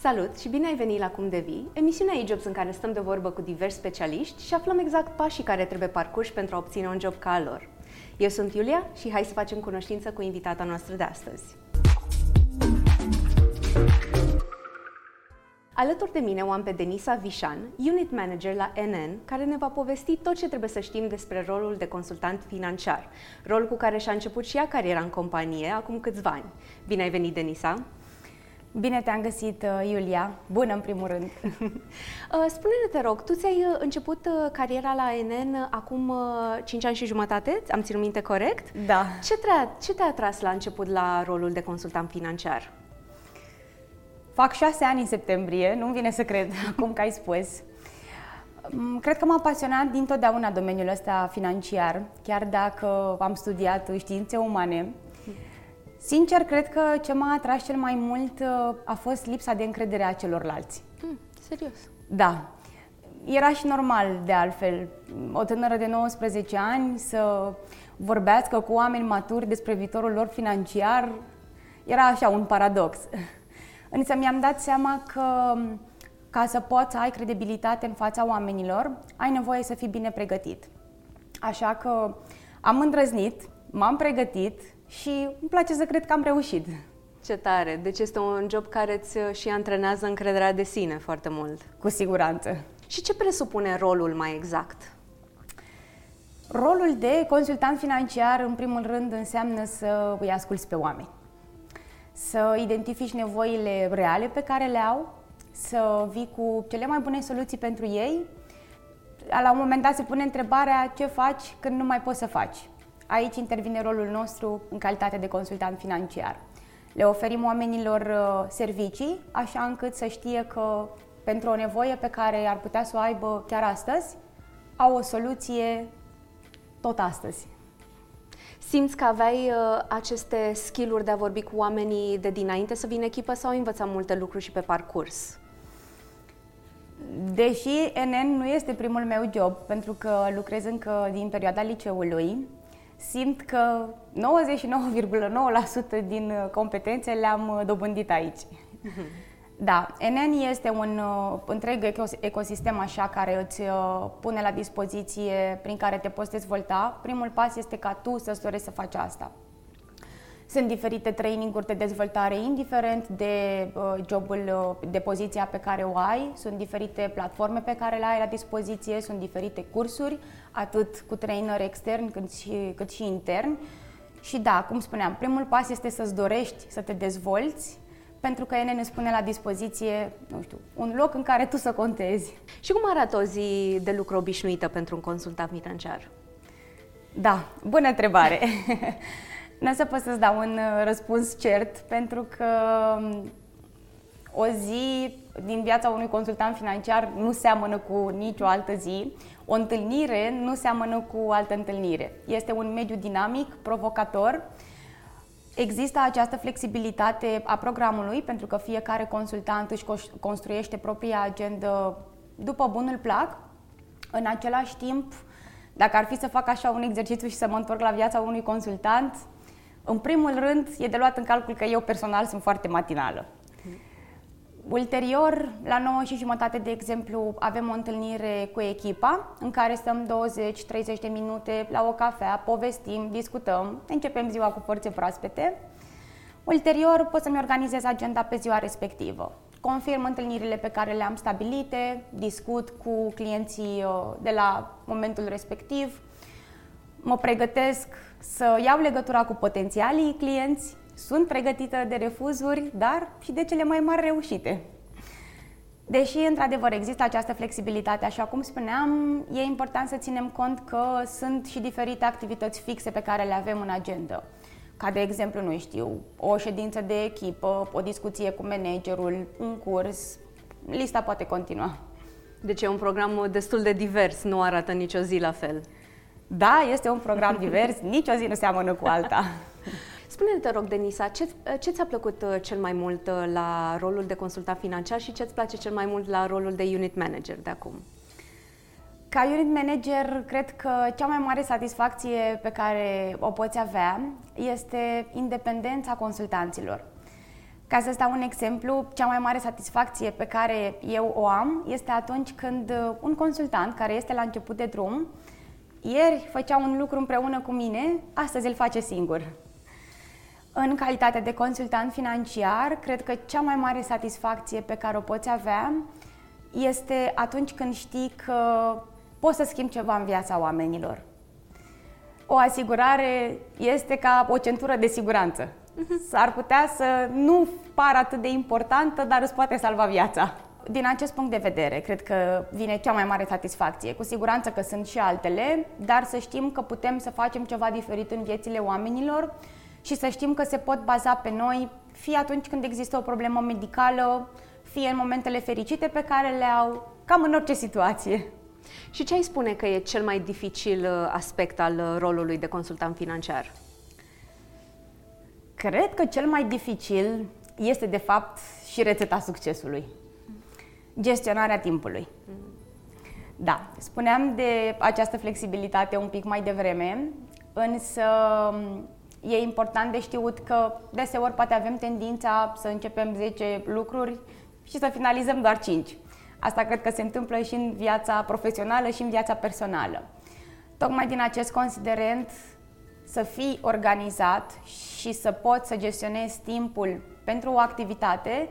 Salut și bine ai venit la Cum Devii, emisiunea e-jobs în care stăm de vorbă cu diversi specialiști și aflăm exact pașii care trebuie parcurși pentru a obține un job ca al lor. Eu sunt Iulia și hai să facem cunoștință cu invitata noastră de astăzi. Alături de mine o am pe Denisa Vișan, unit manager la NN, care ne va povesti tot ce trebuie să știm despre rolul de consultant financiar, rol cu care și-a început și ea cariera în companie acum câțiva ani. Bine ai venit, Denisa! Bine te-am găsit, uh, Iulia. Bună, în primul rând. Uh, spune-ne, te rog, tu ți-ai uh, început cariera la NN acum 5 ani și jumătate? Am ținut minte corect? Da. Ce te-a, ce te-a atras la început la rolul de consultant financiar? Fac șase ani în septembrie, nu-mi vine să cred acum că ai spus. Mm, cred că m-a pasionat dintotdeauna domeniul ăsta financiar, chiar dacă am studiat științe umane. Sincer, cred că ce m-a atras cel mai mult uh, a fost lipsa de încredere a celorlalți. Mm, serios? Da. Era și normal, de altfel, o tânără de 19 ani să vorbească cu oameni maturi despre viitorul lor financiar. Era așa un paradox. Însă mi-am dat seama că ca să poți să ai credibilitate în fața oamenilor, ai nevoie să fii bine pregătit. Așa că am îndrăznit, m-am pregătit și îmi place să cred că am reușit. Ce tare! Deci este un job care îți uh, și antrenează încrederea de sine foarte mult. Cu siguranță. Și ce presupune rolul mai exact? Rolul de consultant financiar, în primul rând, înseamnă să îi asculți pe oameni. Să identifici nevoile reale pe care le au, să vii cu cele mai bune soluții pentru ei. La un moment dat se pune întrebarea ce faci când nu mai poți să faci. Aici intervine rolul nostru în calitate de consultant financiar. Le oferim oamenilor uh, servicii, așa încât să știe că pentru o nevoie pe care ar putea să o aibă chiar astăzi, au o soluție tot astăzi. Simți că aveai uh, aceste skill-uri de a vorbi cu oamenii de dinainte să vină echipă sau ai învățat multe lucruri și pe parcurs? Deși NN nu este primul meu job, pentru că lucrez încă din perioada liceului, simt că 99,9% din uh, competențe le-am uh, dobândit aici. Mm-hmm. Da, NN este un uh, întreg ecosistem așa care îți uh, pune la dispoziție, prin care te poți dezvolta. Primul pas este ca tu să-ți dorești să faci asta. Sunt diferite traininguri de dezvoltare, indiferent de uh, jobul, uh, de poziția pe care o ai, sunt diferite platforme pe care le ai la dispoziție, sunt diferite cursuri, atât cu trainer extern cât și, cât și intern. Și da, cum spuneam, primul pas este să-ți dorești să te dezvolți, pentru că ENE ne spune la dispoziție, nu știu, un loc în care tu să contezi. Și cum arată o zi de lucru obișnuită pentru un consultant financiar? Da, bună întrebare. nu o să pot să-ți dau un uh, răspuns cert, pentru că um, o zi din viața unui consultant financiar nu seamănă cu nicio altă zi. O întâlnire nu seamănă cu o altă întâlnire. Este un mediu dinamic, provocator. Există această flexibilitate a programului, pentru că fiecare consultant își construiește propria agendă după bunul plac. În același timp, dacă ar fi să fac așa un exercițiu și să mă întorc la viața unui consultant, în primul rând, e de luat în calcul că eu personal sunt foarte matinală. Ulterior, la 9 și jumătate, de exemplu, avem o întâlnire cu echipa în care stăm 20-30 de minute la o cafea, povestim, discutăm, începem ziua cu forțe proaspete. Ulterior, pot să-mi organizez agenda pe ziua respectivă. Confirm întâlnirile pe care le-am stabilite, discut cu clienții uh, de la momentul respectiv, mă pregătesc să iau legătura cu potențialii clienți, sunt pregătită de refuzuri, dar și de cele mai mari reușite. Deși, într-adevăr, există această flexibilitate, așa cum spuneam, e important să ținem cont că sunt și diferite activități fixe pe care le avem în agenda. Ca de exemplu, nu știu, o ședință de echipă, o discuție cu managerul, un curs, lista poate continua. Deci e un program destul de divers, nu arată nicio zi la fel. Da, este un program divers, nicio zi nu seamănă cu alta. Spune-ne, te rog, Denisa, ce, ce ți-a plăcut uh, cel mai mult uh, la rolul de consultant financiar și ce îți place cel mai mult la rolul de unit manager de acum? Ca unit manager, cred că cea mai mare satisfacție pe care o poți avea este independența consultanților. Ca să stau un exemplu, cea mai mare satisfacție pe care eu o am este atunci când uh, un consultant care este la început de drum, ieri făcea un lucru împreună cu mine, astăzi îl face singur. În calitate de consultant financiar, cred că cea mai mare satisfacție pe care o poți avea este atunci când știi că poți să schimbi ceva în viața oamenilor. O asigurare este ca o centură de siguranță. S-ar putea să nu pară atât de importantă, dar îți poate salva viața. Din acest punct de vedere, cred că vine cea mai mare satisfacție. Cu siguranță că sunt și altele, dar să știm că putem să facem ceva diferit în viețile oamenilor și să știm că se pot baza pe noi, fie atunci când există o problemă medicală, fie în momentele fericite pe care le au, cam în orice situație. Și ce ai spune că e cel mai dificil uh, aspect al uh, rolului de consultant financiar? Cred că cel mai dificil este, de fapt, și rețeta succesului. Gestionarea timpului. Da, spuneam de această flexibilitate un pic mai devreme, însă e important de știut că deseori poate avem tendința să începem 10 lucruri și să finalizăm doar 5. Asta cred că se întâmplă și în viața profesională și în viața personală. Tocmai din acest considerent, să fii organizat și să poți să gestionezi timpul pentru o activitate,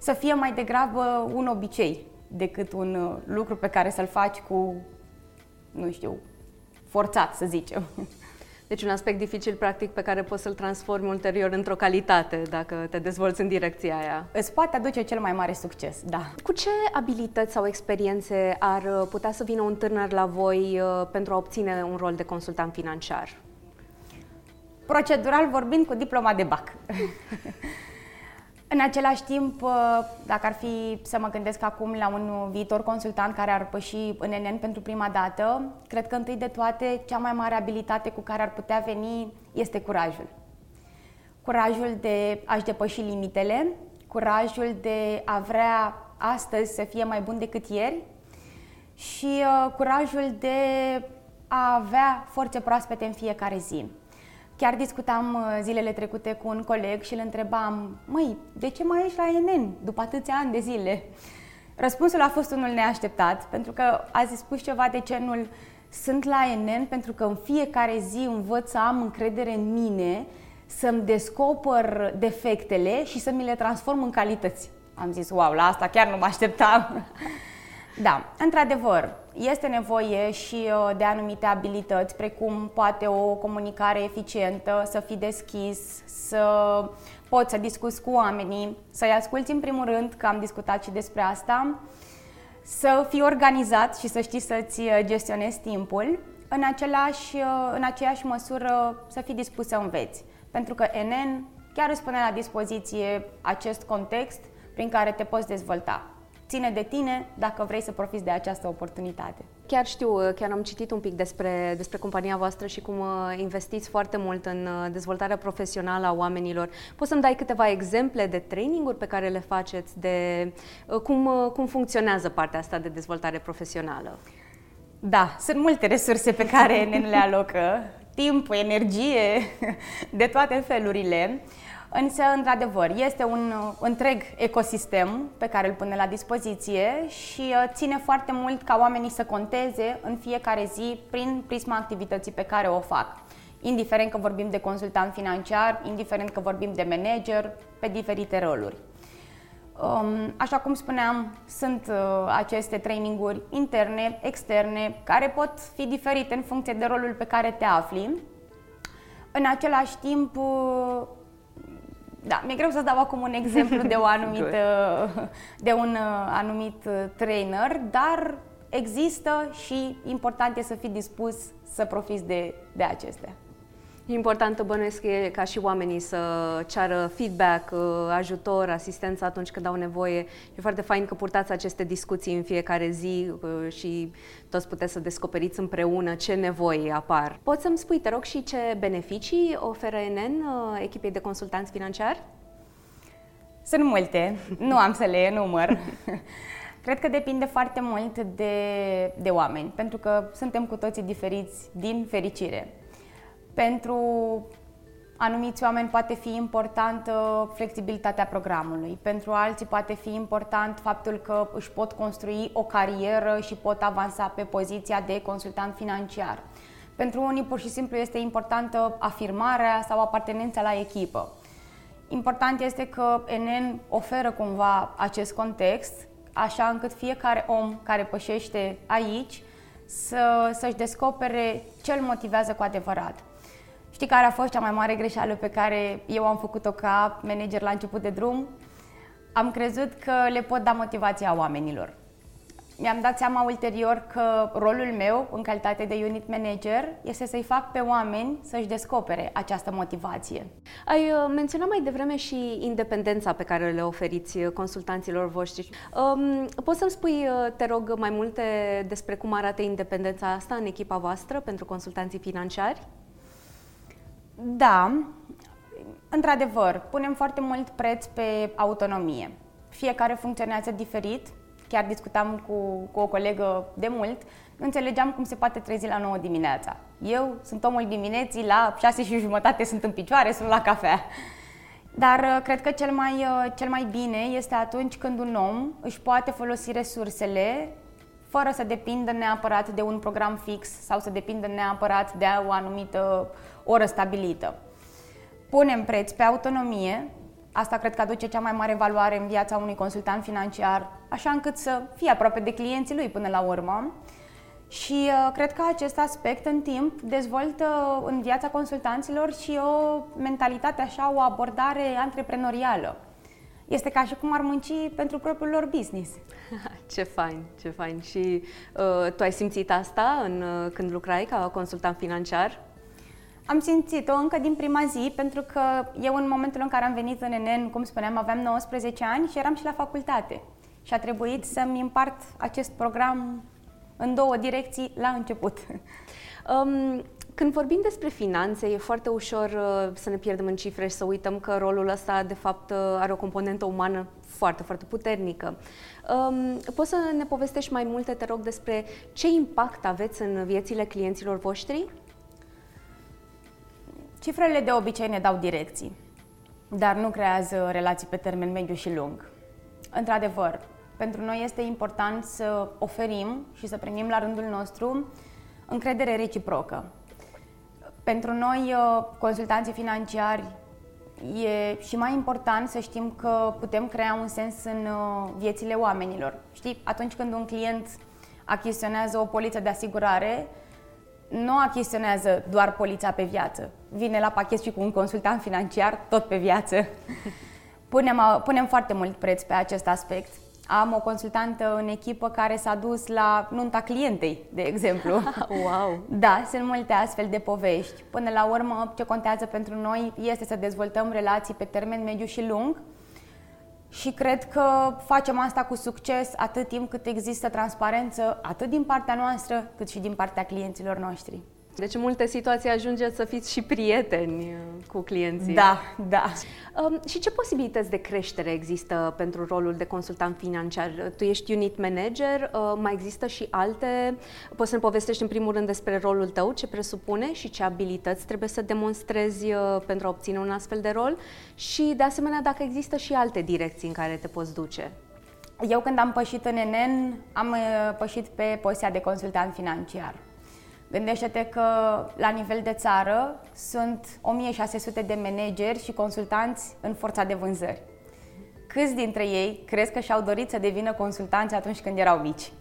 să fie mai degrabă un obicei decât un uh, lucru pe care să-l faci cu, nu știu, forțat, să zicem. Deci un aspect dificil, practic, pe care poți să-l transformi ulterior într-o calitate, dacă te dezvolți în direcția aia. Îți poate aduce cel mai mare succes, da. Cu ce abilități sau experiențe ar uh, putea să vină un tânăr la voi uh, pentru a obține un rol de consultant financiar? Procedural vorbind, cu diploma de BAC. În același timp, uh, dacă ar fi să mă gândesc acum la un viitor consultant care ar păși în NN pentru prima dată, cred că întâi de toate, cea mai mare abilitate cu care ar putea veni este curajul. Curajul de a-și depăși limitele, curajul de a vrea astăzi să fie mai bun decât ieri și uh, curajul de a avea forțe proaspete în fiecare zi. Chiar discutam uh, zilele trecute cu un coleg și îl întrebam, măi, de ce mai ești la ENN după atâția ani de zile? Răspunsul a fost unul neașteptat, pentru că ați spus ceva de genul, sunt la ENN pentru că în fiecare zi învăț să am încredere în mine, să-mi descoper defectele și să mi le transform în calități. Am zis, wow, la asta chiar nu mă așteptam. Da, într-adevăr, este nevoie și uh, de anumite abilități, precum poate o comunicare eficientă, să fii deschis, să poți să discuți cu oamenii, să-i asculți în primul rând, că am discutat și despre asta, să fii organizat și să știi să-ți uh, gestionezi timpul, în, același, uh, în aceeași măsură să fii dispus să înveți. Pentru că NN chiar îți pune la dispoziție acest context prin care te poți dezvolta ține de tine dacă vrei să profiți de această oportunitate. Chiar știu, chiar am citit un pic despre, despre compania voastră și cum uh, investiți foarte mult în uh, dezvoltarea profesională a oamenilor. Poți să-mi dai câteva exemple de traininguri pe care le faceți, de uh, cum, cum funcționează partea asta de dezvoltare profesională? Da, sunt multe resurse pe care ne le alocă, timp, energie, de toate felurile. Însă, într-adevăr, este un uh, întreg ecosistem pe care îl pune la dispoziție și uh, ține foarte mult ca oamenii să conteze în fiecare zi prin prisma activității pe care o fac. Indiferent că vorbim de consultant financiar, indiferent că vorbim de manager, pe diferite roluri. Um, așa cum spuneam, sunt uh, aceste traininguri interne, externe, care pot fi diferite în funcție de rolul pe care te afli. În același timp, da, mi-e greu să dau acum un exemplu de, o anumită, de un uh, anumit uh, trainer, dar există și important e să fii dispus să profiți de, de acestea. Important, bănuiesc, e ca și oamenii să ceară feedback, uh, ajutor, asistență atunci când au nevoie. E foarte fain că purtați aceste discuții în fiecare zi și toți puteți să descoperiți împreună ce nevoi apar. Poți să-mi spui, te rog, și ce beneficii oferă NN echipei de consultanți financiari? Sunt multe, nu am să le enumăr. Cred că depinde foarte mult de, de oameni, pentru că suntem cu toții diferiți din fericire. Pentru anumiți oameni poate fi importantă flexibilitatea programului, pentru alții poate fi important faptul că își pot construi o carieră și pot avansa pe poziția de consultant financiar. Pentru unii pur și simplu este importantă afirmarea sau apartenența la echipă. Important este că NN oferă cumva acest context, așa încât fiecare om care pășește aici să, să-și descopere ce îl motivează cu adevărat. Știi care a fost cea mai mare greșeală pe care eu am făcut-o ca manager la început de drum? Am crezut că le pot da motivația oamenilor. Mi-am dat seama ulterior că rolul meu, în calitate de unit manager, este să-i fac pe oameni să-și descopere această motivație. Ai uh, menționat mai devreme și independența pe care le oferiți uh, consultanților voștri. Um, poți să-mi spui, uh, te rog, mai multe despre cum arată independența asta în echipa voastră pentru consultanții financiari? Da, într-adevăr, punem foarte mult preț pe autonomie. Fiecare funcționează diferit. Chiar discutam cu, cu o colegă de mult, nu înțelegeam cum se poate trezi la 9 dimineața. Eu sunt omul dimineții, la 6 și jumătate sunt în picioare, sunt la cafea. Dar uh, cred că cel mai, uh, cel mai bine este atunci când un om își poate folosi resursele fără să depindă neapărat de un program fix sau să depindă neapărat de o anumită oră stabilită. Punem preț pe autonomie, asta cred că aduce cea mai mare valoare în viața unui consultant financiar, așa încât să fie aproape de clienții lui până la urmă. Și uh, cred că acest aspect în timp dezvoltă în viața consultanților și o mentalitate așa, o abordare antreprenorială. Este ca și cum ar munci pentru propriul lor business. Ce fain, ce fain. Și uh, tu ai simțit asta în, uh, când lucrai ca consultant financiar? Am simțit-o încă din prima zi, pentru că eu în momentul în care am venit în ENEN, cum spuneam, aveam 19 ani și eram și la facultate. Și a trebuit să-mi împart acest program în două direcții la început. Um, când vorbim despre finanțe, e foarte ușor uh, să ne pierdem în cifre și să uităm că rolul ăsta, de fapt, uh, are o componentă umană foarte, foarte puternică. Um, poți să ne povestești mai multe, te rog, despre ce impact aveți în viețile clienților voștri? Cifrele de obicei ne dau direcții, dar nu creează relații pe termen mediu și lung. Într-adevăr, pentru noi este important să oferim și să primim la rândul nostru încredere reciprocă. Pentru noi, uh, consultanții financiari, e și mai important să știm că putem crea un sens în uh, viețile oamenilor. Știi, atunci când un client achiziționează o poliță de asigurare, nu achiziționează doar polița pe viață. Vine la pachet și cu un consultant financiar tot pe viață. Punem, punem foarte mult preț pe acest aspect. Am o consultantă în echipă care s-a dus la nunta clientei, de exemplu. wow! Da, sunt multe astfel de povești. Până la urmă, ce contează pentru noi este să dezvoltăm relații pe termen mediu și lung și cred că facem asta cu succes atât timp cât există transparență, atât din partea noastră, cât și din partea clienților noștri. Deci în multe situații ajungeți să fiți și prieteni uh, cu clienții. Da, da. Um, și ce posibilități de creștere există pentru rolul de consultant financiar? Tu ești unit manager, uh, mai există și alte? Poți să ne povestești în primul rând despre rolul tău, ce presupune și ce abilități trebuie să demonstrezi uh, pentru a obține un astfel de rol? Și de asemenea dacă există și alte direcții în care te poți duce? Eu când am pășit în ENEN, am uh, pășit pe poziția de consultant financiar. Gândește-te că la nivel de țară sunt 1600 de manageri și consultanți în forța de vânzări. Câți dintre ei crezi că și-au dorit să devină consultanți atunci când erau mici?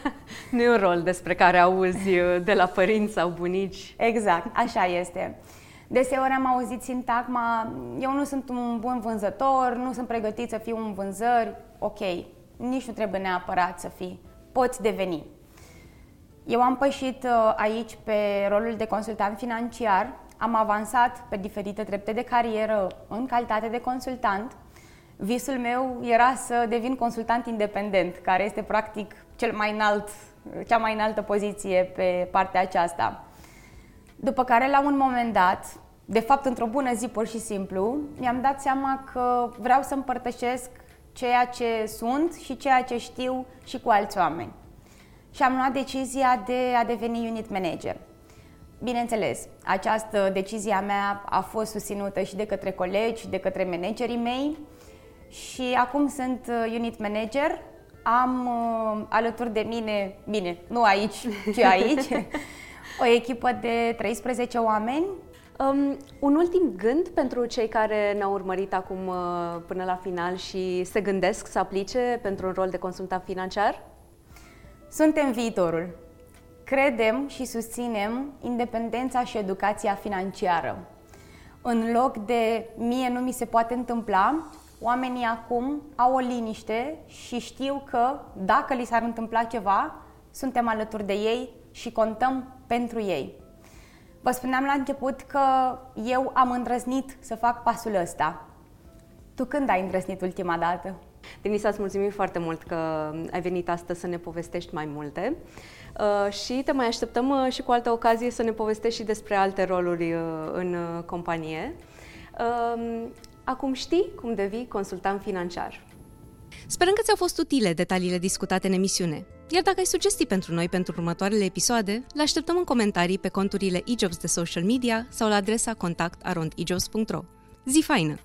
nu e un rol despre care auzi de la părinți sau bunici. Exact, așa este. Deseori am auzit sintagma, eu nu sunt un bun vânzător, nu sunt pregătit să fiu un vânzări. Ok, nici nu trebuie neapărat să fii. Poți deveni. Eu am pășit uh, aici pe rolul de consultant financiar, am avansat pe diferite trepte de carieră în calitate de consultant. Visul meu era să devin consultant independent, care este practic cel mai înalt, cea mai înaltă poziție pe partea aceasta. După care, la un moment dat, de fapt într-o bună zi pur și simplu, mi-am dat seama că vreau să împărtășesc ceea ce sunt și ceea ce știu și cu alți oameni și am luat decizia de a deveni unit manager. Bineînțeles, această decizie a mea a fost susținută și de către colegi, și de către managerii mei și acum sunt uh, unit manager. Am uh, alături de mine, bine, nu aici, ci aici, o echipă de 13 oameni. Um, un ultim gând pentru cei care ne-au urmărit acum uh, până la final și se gândesc să aplice pentru un rol de consultant financiar? Suntem viitorul. Credem și susținem independența și educația financiară. În loc de mie nu mi se poate întâmpla, oamenii acum au o liniște și știu că dacă li s-ar întâmpla ceva, suntem alături de ei și contăm pentru ei. Vă spuneam la început că eu am îndrăznit să fac pasul ăsta. Tu când ai îndrăznit ultima dată? Denisa, îți mulțumim foarte mult că ai venit astăzi să ne povestești mai multe uh, și te mai așteptăm uh, și cu altă ocazie să ne povestești și despre alte roluri uh, în companie. Acum știi cum devii consultant financiar. Sperăm că ți-au fost utile detaliile discutate în emisiune. Iar dacă ai sugestii pentru noi pentru următoarele episoade, le așteptăm în comentarii pe conturile eJobs de social media sau la adresa contact.ejobs.ro. Zi faină!